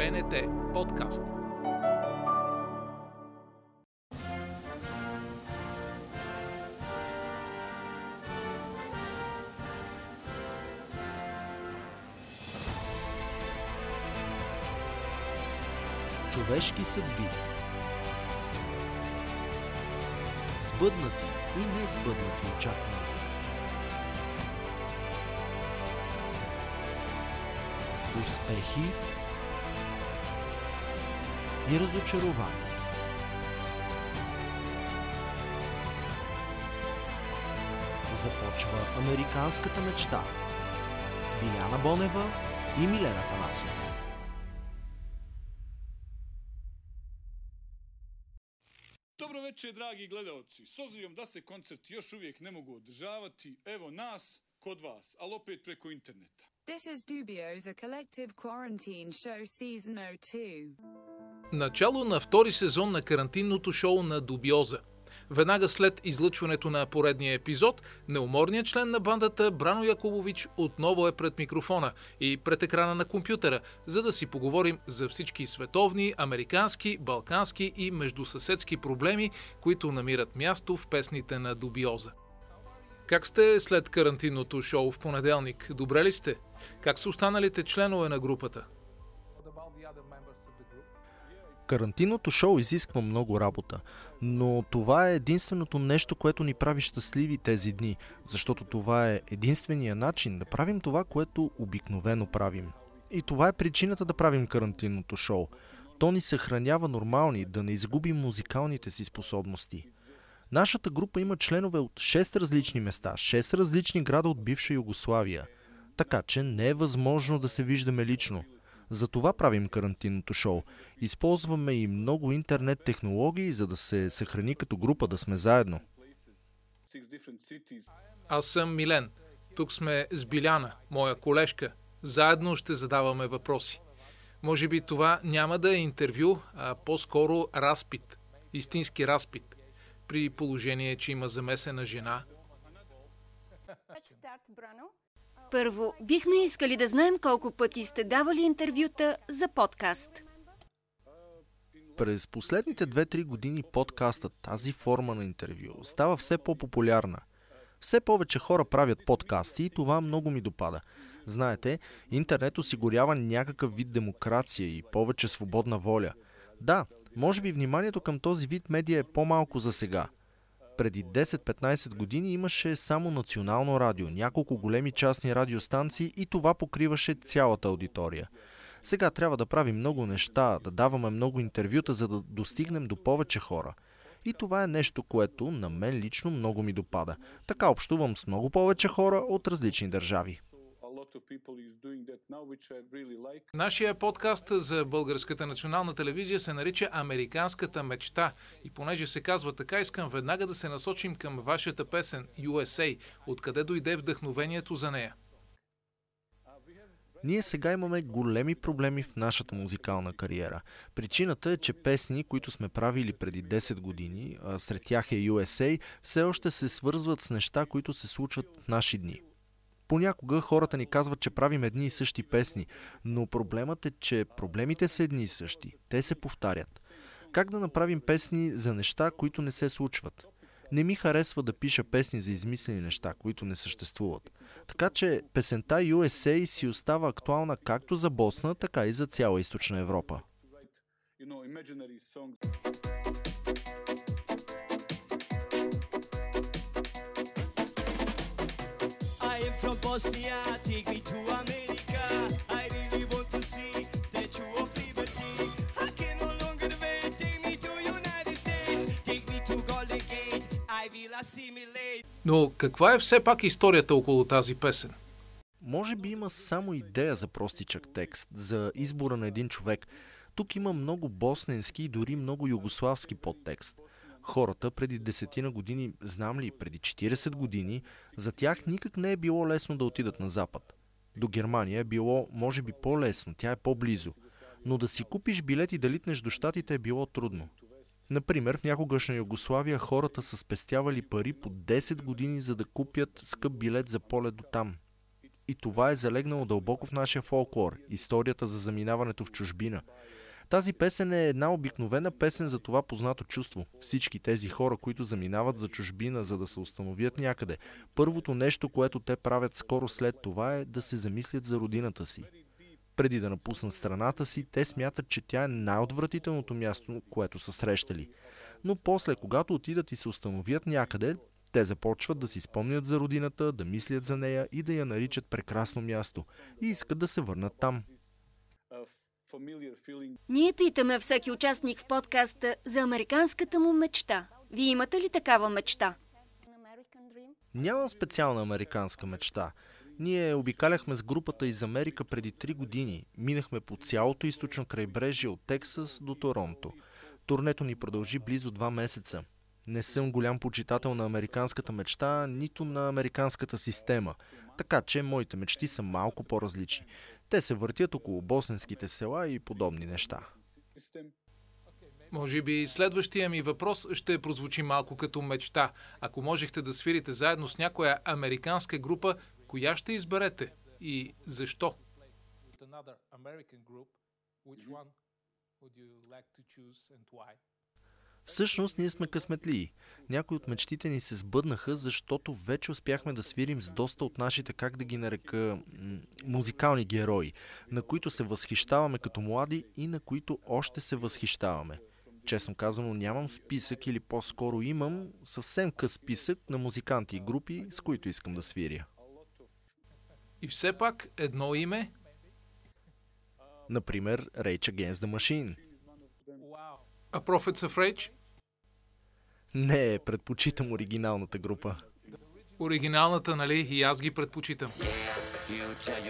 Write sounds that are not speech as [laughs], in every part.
БНТ подкаст. Човешки съдби Сбъднати и несбъднати очаквания Успехи и разочарования Започва американската мечта с Биляна Бонева и Милена Танасов. Dobro večer, dragi gledalci. S obzirom da se koncerti još uvijek ne mogu održavati, evo nas kod vas, ali opet preko interneta. This is Dubio's A Collective Quarantine Show Season 02. Начало на втори сезон на карантинното шоу на Дубиоза. Веднага след излъчването на поредния епизод, неуморният член на бандата Брано Якубович отново е пред микрофона и пред екрана на компютъра, за да си поговорим за всички световни, американски, балкански и междусъседски проблеми, които намират място в песните на Дубиоза. Как сте след карантинното шоу в понеделник? Добре ли сте? Как са останалите членове на групата? Карантинното шоу изисква много работа, но това е единственото нещо, което ни прави щастливи тези дни, защото това е единствения начин да правим това, което обикновено правим. И това е причината да правим карантинното шоу. То ни съхранява нормални, да не изгубим музикалните си способности. Нашата група има членове от 6 различни места, 6 различни града от бивша Югославия. Така че не е възможно да се виждаме лично. Затова правим карантинното шоу. Използваме и много интернет технологии, за да се съхрани като група, да сме заедно. Аз съм Милен. Тук сме с Биляна, моя колежка. Заедно ще задаваме въпроси. Може би това няма да е интервю, а по-скоро разпит. Истински разпит. При положение, че има замесена жена. Първо, бихме искали да знаем колко пъти сте давали интервюта за подкаст. През последните 2-3 години подкастът, тази форма на интервю, става все по-популярна. Все повече хора правят подкасти и това много ми допада. Знаете, интернет осигурява някакъв вид демокрация и повече свободна воля. Да, може би вниманието към този вид медия е по-малко за сега. Преди 10-15 години имаше само национално радио, няколко големи частни радиостанции и това покриваше цялата аудитория. Сега трябва да правим много неща, да даваме много интервюта, за да достигнем до повече хора. И това е нещо, което на мен лично много ми допада. Така общувам с много повече хора от различни държави. Нашия подкаст за Българската национална телевизия се нарича Американската мечта. И понеже се казва така, искам веднага да се насочим към вашата песен USA. Откъде дойде вдъхновението за нея? Ние сега имаме големи проблеми в нашата музикална кариера. Причината е, че песни, които сме правили преди 10 години, а сред тях е USA, все още се свързват с неща, които се случват в наши дни. Понякога хората ни казват, че правим едни и същи песни, но проблемът е, че проблемите са едни и същи. Те се повтарят. Как да направим песни за неща, които не се случват? Не ми харесва да пиша песни за измислени неща, които не съществуват. Така че песента USA си остава актуална както за Босна, така и за цяла източна Европа. You know, from Bosnia, take me to America. I really want to see Statue of Liberty. I can no longer wait, take me to United States. Take me to Golden Gate, I will assimilate. Но каква е все пак историята около тази песен? Може би има само идея за простичък текст, за избора на един човек. Тук има много босненски и дори много югославски подтекст. Хората преди десетина години, знам ли, преди 40 години, за тях никак не е било лесно да отидат на запад. До Германия е било, може би, по-лесно, тя е по-близо. Но да си купиш билет и да литнеш до щатите е било трудно. Например, в някогашна Югославия хората са спестявали пари по 10 години, за да купят скъп билет за полет до там. И това е залегнало дълбоко в нашия фолклор, историята за заминаването в чужбина. Тази песен е една обикновена песен за това познато чувство. Всички тези хора, които заминават за чужбина, за да се установят някъде, първото нещо, което те правят скоро след това е да се замислят за родината си. Преди да напуснат страната си, те смятат, че тя е най-отвратителното място, което са срещали. Но после, когато отидат и се установят някъде, те започват да си спомнят за родината, да мислят за нея и да я наричат прекрасно място и искат да се върнат там. Ние питаме всеки участник в подкаста за американската му мечта. Вие имате ли такава мечта? Нямам специална американска мечта. Ние обикаляхме с групата из Америка преди 3 години. Минахме по цялото източно крайбрежие от Тексас до Торонто. Турнето ни продължи близо 2 месеца. Не съм голям почитател на американската мечта, нито на американската система. Така че моите мечти са малко по-различни. Те се въртят около босенските села и подобни неща. Може би следващия ми въпрос ще прозвучи малко като мечта. Ако можехте да свирите заедно с някоя американска група, коя ще изберете и защо? Всъщност ние сме късметлии. Някои от мечтите ни се сбъднаха, защото вече успяхме да свирим с доста от нашите, как да ги нарека, музикални герои, на които се възхищаваме като млади и на които още се възхищаваме. Честно казано, нямам списък или по-скоро имам съвсем къс списък на музиканти и групи, с които искам да свиря. И все пак едно име? Например, Rage Against the Machine. A Prophets of Rage? Не, предпочитам оригиналната група. Оригиналната, нали? И аз ги предпочитам. Future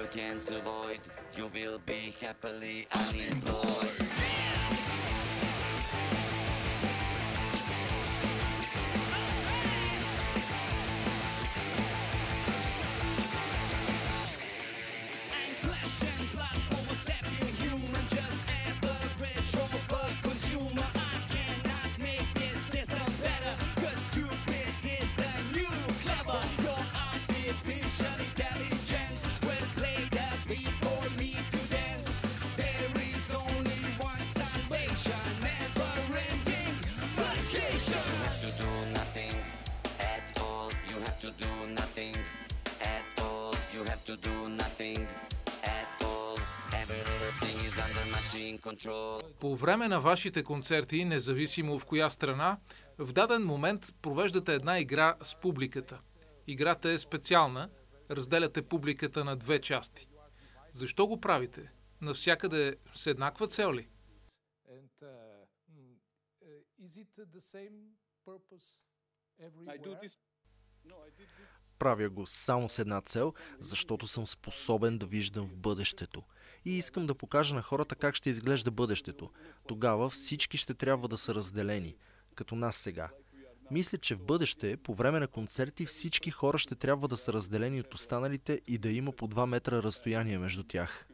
have to do nothing at all. You have to do nothing at all. Everything is under machine control. По време на вашите концерти, независимо в коя страна, в даден момент провеждате една игра с публиката. Играта е специална, разделяте публиката на две части. Защо го правите? Навсякъде с еднаква цел ли? Правя го само с една цел, защото съм способен да виждам в бъдещето. И искам да покажа на хората как ще изглежда бъдещето. Тогава всички ще трябва да са разделени, като нас сега. Мисля, че в бъдеще, по време на концерти, всички хора ще трябва да са разделени от останалите и да има по 2 метра разстояние между тях.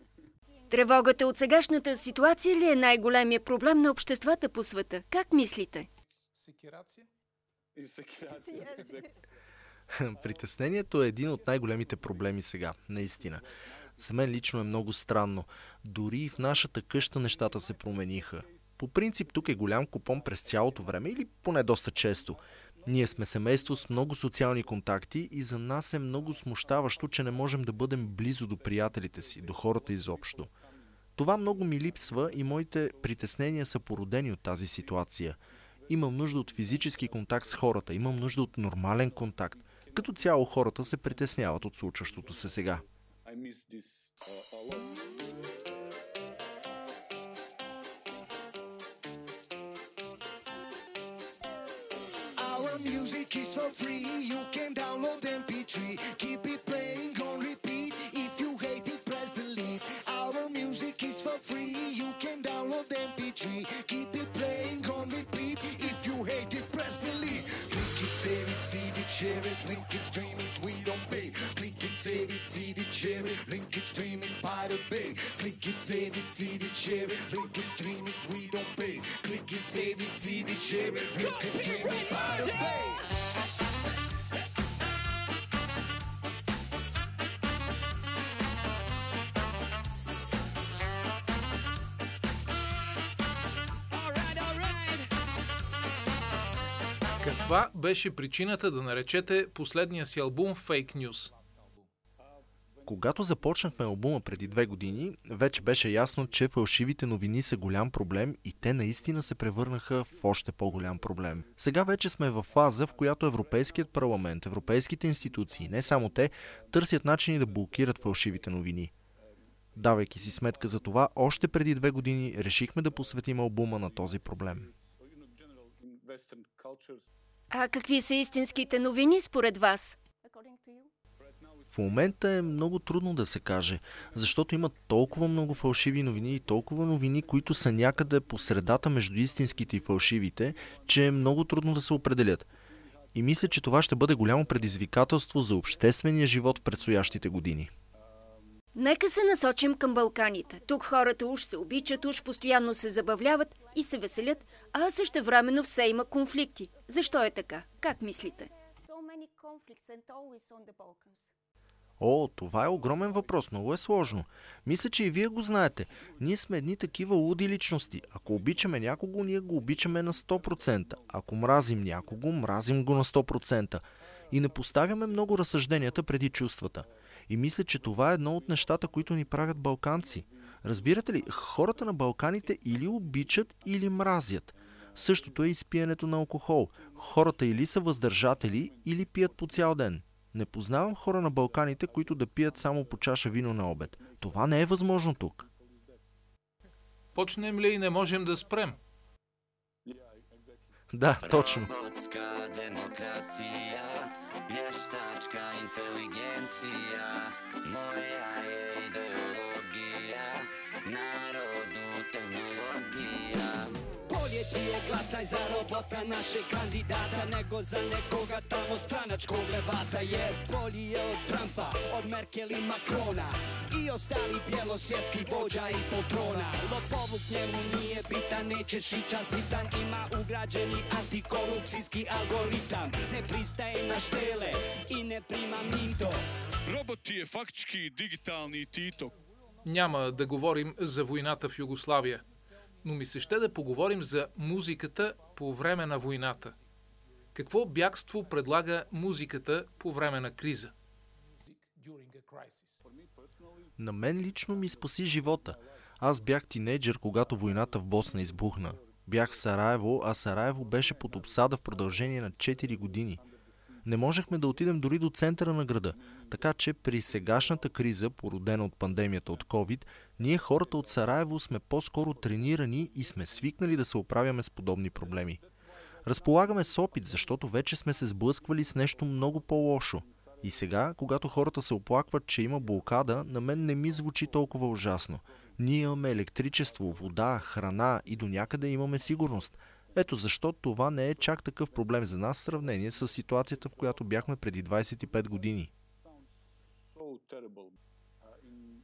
Тревогата от сегашната ситуация ли е най-големия проблем на обществата по света? Как мислите? [laughs] Притеснението е един от най-големите проблеми сега, наистина. За мен лично е много странно. Дори и в нашата къща нещата се промениха. По принцип тук е голям купон през цялото време или поне доста често. Ние сме семейство с много социални контакти и за нас е много смущаващо, че не можем да бъдем близо до приятелите си, до хората изобщо. Това много ми липсва и моите притеснения са породени от тази ситуация. Имам нужда от физически контакт с хората, имам нужда от нормален контакт. Като цяло хората се притесняват от случващото се сега. Uh. Our music is for free. You can download MP3. Keep it playing on repeat. If you hate it, press delete. Our music is for free. You can download save it, see the cherry. Click it, stream it, we don't pay. Click it, save it, see the cherry. Click it, stream it, by the bay. Каква беше причината да наречете последния си албум Fake News? Когато започнахме албума преди две години, вече беше ясно, че фалшивите новини са голям проблем и те наистина се превърнаха в още по-голям проблем. Сега вече сме в фаза, в която Европейският парламент, европейските институции, не само те, търсят начини да блокират фалшивите новини. Давайки си сметка за това, още преди две години решихме да посветим албума на този проблем. А какви са истинските новини според вас? В момента е много трудно да се каже, защото има толкова много фалшиви новини и толкова новини, които са някъде по средата между истинските и фалшивите, че е много трудно да се определят. И мисля, че това ще бъде голямо предизвикателство за обществения живот в предстоящите години. Нека се насочим към Балканите. Тук хората уж се обичат, уж постоянно се забавляват и се веселят, а също времено все има конфликти. Защо е така? Как мислите? О, това е огромен въпрос, много е сложно. Мисля, че и вие го знаете. Ние сме едни такива луди личности. Ако обичаме някого, ние го обичаме на 100%. Ако мразим някого, мразим го на 100%. И не поставяме много разсъжденията преди чувствата. И мисля, че това е едно от нещата, които ни правят балканци. Разбирате ли, хората на Балканите или обичат, или мразят. Същото е и с пиенето на алкохол. Хората или са въздържатели, или пият по цял ден. Не познавам хора на Балканите, които да пият само по чаша вино на обед. Това не е възможно тук. Почнем ли и не можем да спрем? Да, точно. Robotska demokratija, vještačka inteligencija, moja je Bolje ti je glasaj za robota našeg kandidata Nego za nekoga tamo stranačkog levata Jer bolji je od Trumpa, od Merkel i Makrona I ostali bjelosvjetski vođa i poltrona Lopovluk njemu nije bitan, neće šića zitan Ima ugrađeni antikorupcijski algoritam Ne pristaje na štele i ne prima mito Robot je faktički digitalni Tito. Няма да говорим за войната в Югославия, Но ми се ще да поговорим за музиката по време на войната. Какво бягство предлага музиката по време на криза? На мен лично ми спаси живота. Аз бях тинейджър, когато войната в Босна избухна. Бях в Сараево, а Сараево беше под обсада в продължение на 4 години. Не можехме да отидем дори до центъра на града, така че при сегашната криза, породена от пандемията от COVID, ние хората от Сараево сме по-скоро тренирани и сме свикнали да се оправяме с подобни проблеми. Разполагаме с опит, защото вече сме се сблъсквали с нещо много по-лошо. И сега, когато хората се оплакват, че има блокада, на мен не ми звучи толкова ужасно. Ние имаме електричество, вода, храна и до някъде имаме сигурност. Ето защо това не е чак такъв проблем за нас в сравнение с ситуацията, в която бяхме преди 25 години.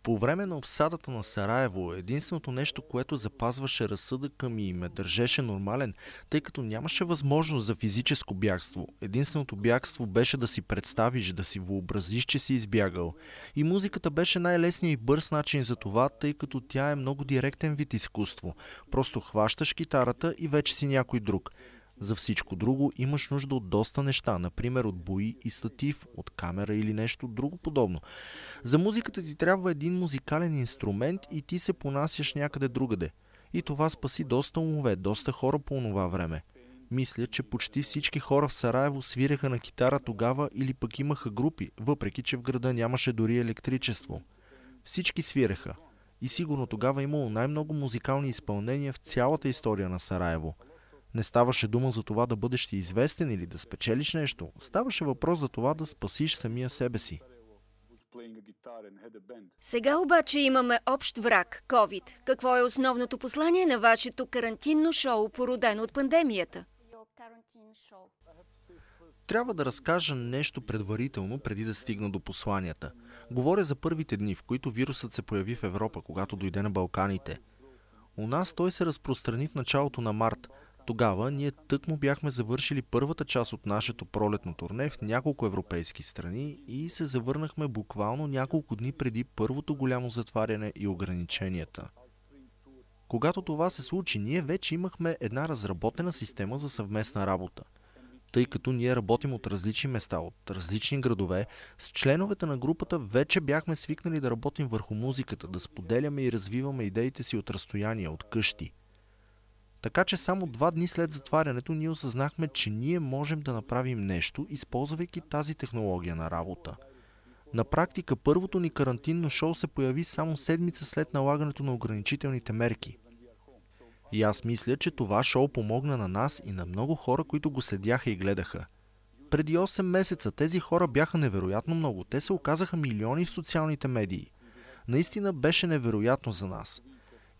По време на обсадата на Сараево, единственото нещо, което запазваше разсъдъка ми и ме държеше нормален, тъй като нямаше възможност за физическо бягство. Единственото бягство беше да си представиш, да си въобразиш, че си избягал. И музиката беше най-лесният и бърз начин за това, тъй като тя е много директен вид изкуство. Просто хващаш китарата и вече си някой друг. За всичко друго имаш нужда от доста неща, например от бои и статив, от камера или нещо друго подобно. За музиката ти трябва един музикален инструмент и ти се понасяш някъде другаде. И това спаси доста умове, доста хора по това време. Мисля, че почти всички хора в Сараево свиреха на китара тогава или пък имаха групи, въпреки че в града нямаше дори електричество. Всички свиреха. И сигурно тогава имало най-много музикални изпълнения в цялата история на Сараево. Не ставаше дума за това да бъдеш ти известен или да спечелиш нещо. Ставаше въпрос за това да спасиш самия себе си. Сега обаче имаме общ враг – COVID. Какво е основното послание на вашето карантинно шоу, породено от пандемията? Трябва да разкажа нещо предварително, преди да стигна до посланията. Говоря за първите дни, в които вирусът се появи в Европа, когато дойде на Балканите. У нас той се разпространи в началото на март. Тогава ние тъкмо бяхме завършили първата част от нашето пролетно турне в няколко европейски страни и се завърнахме буквално няколко дни преди първото голямо затваряне и ограниченията. Когато това се случи, ние вече имахме една разработена система за съвместна работа. тъй като ние работим от различни места, от различни градове, с членовете на групата вече бяхме свикнали да работим върху музиката, да споделяме и развиваме идеите си от разстояние, от къщи. Така че само два дни след затварянето ние осъзнахме, че ние можем да направим нещо, използвайки тази технология на работа. На практика първото ни карантинно шоу се появи само седмица след налагането на ограничителните мерки. И аз мисля, че това шоу помогна на нас и на много хора, които го следяха и гледаха. Преди 8 месеца тези хора бяха невероятно много. Те се оказаха милиони в социалните медии. Наистина беше невероятно за нас.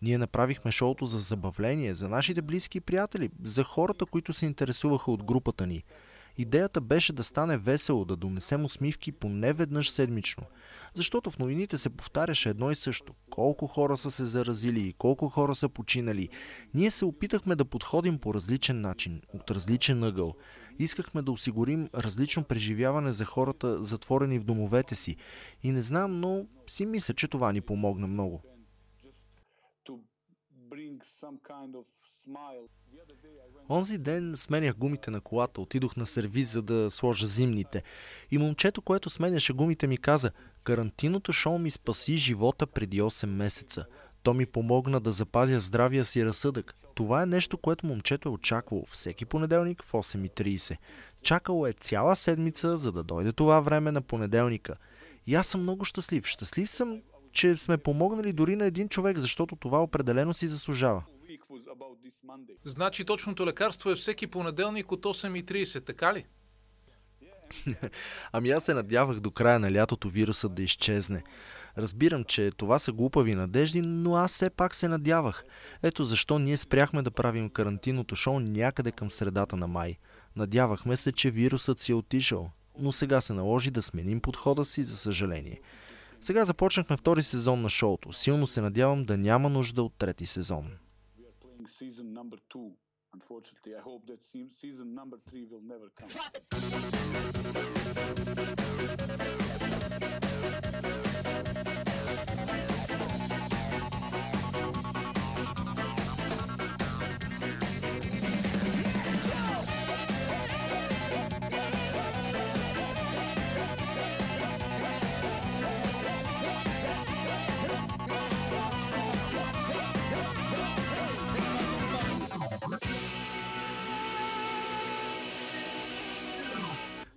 Ние направихме шоуто за забавление, за нашите близки приятели, за хората, които се интересуваха от групата ни. Идеята беше да стане весело, да донесем усмивки поне веднъж седмично. Защото в новините се повтаряше едно и също. Колко хора са се заразили и колко хора са починали. Ние се опитахме да подходим по различен начин, от различен ъгъл. Искахме да осигурим различно преживяване за хората, затворени в домовете си. И не знам, но си мисля, че това ни помогна много. Онзи ден сменях гумите на колата, отидох на сервиз, за да сложа зимните. И момчето, което сменяше гумите ми каза, карантиното шоу ми спаси живота преди 8 месеца. То ми помогна да запазя здравия си разсъдък. Това е нещо, което момчето е очаквало всеки понеделник в 8.30. Чакало е цяла седмица, за да дойде това време на понеделника. И аз съм много щастлив. Щастлив съм, че сме помогнали дори на един човек, защото това определено си заслужава. Значи точното лекарство е всеки понеделник от 8.30, така ли? [laughs] Ами аз се надявах до края на лятото вирусът да изчезне. Разбирам, че това са глупави надежди, но аз все пак се надявах. Ето защо ние спряхме да правим карантинното шоу някъде към средата на май. Надявахме се, че вирусът си е отишъл, но сега се наложи да сменим подхода си, за съжаление. Сега започнахме втори сезон на шоуто. Силно се надявам да няма нужда от трети сезон. Unfortunately, I hope that se- season number three will never come.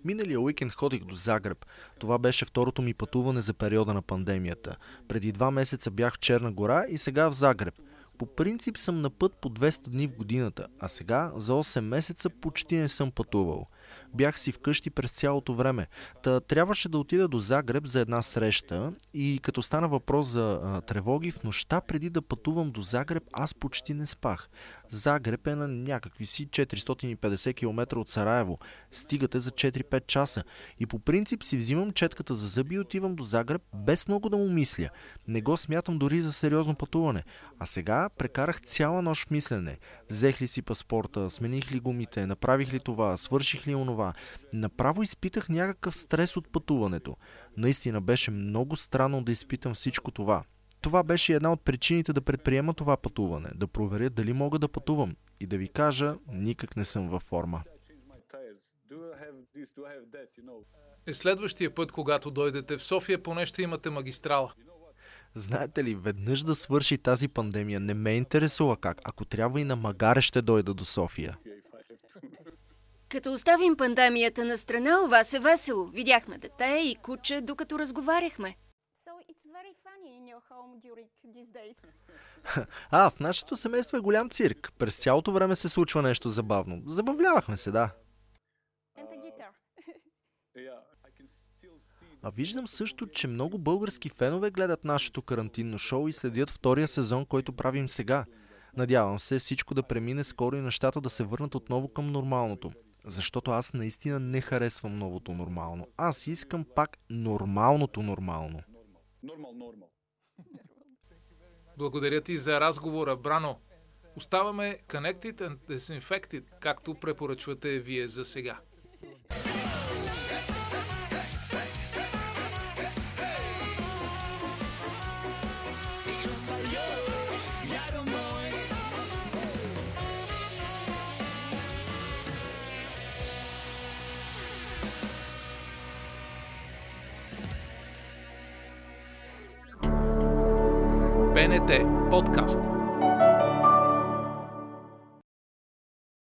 Миналия уикенд ходих до Загреб. Това беше второто ми пътуване за периода на пандемията. Преди два месеца бях в Черна гора и сега в Загреб. По принцип съм на път по 200 дни в годината, а сега за 8 месеца почти не съм пътувал. Бях си вкъщи през цялото време. Та трябваше да отида до Загреб за една среща и като стана въпрос за а, тревоги, в нощта преди да пътувам до Загреб, аз почти не спах. Загреб е на някакви си 450 км от Сараево. Стигате за 4-5 часа. И по принцип си взимам четката за зъби и отивам до Загреб без много да му мисля. Не го смятам дори за сериозно пътуване. А сега прекарах цяла нощ мислене. Взех ли си паспорта, смених ли гумите, направих ли това, свърших ли онова. Направо изпитах някакъв стрес от пътуването. Наистина беше много странно да изпитам всичко това. Това беше една от причините да предприема това пътуване, да проверя дали мога да пътувам и да ви кажа, никак не съм във форма. Е следващия път, когато дойдете в София, поне ще имате магистрала. Знаете ли, веднъж да свърши тази пандемия не ме интересува как. Ако трябва и на магаре ще дойда до София. Като оставим пандемията на страна, у вас е весело. Видяхме дете и куче, докато разговаряхме. [laughs] А, в нашето семейство е голям цирк. През цялото време се случва нещо забавно. Забавлявахме се, да. А виждам също, че много български фенове гледат нашето карантинно шоу и следят втория сезон, който правим сега. Надявам се всичко да премине скоро и нещата да се върнат отново към нормалното. Защото аз наистина не харесвам новото нормално. Аз искам пак нормалното нормално. Normal, normal. Благодаря ти за разговора, Брано. Оставаме connected and disinfected, както препоръчвате вие за сега. БНТ подкаст.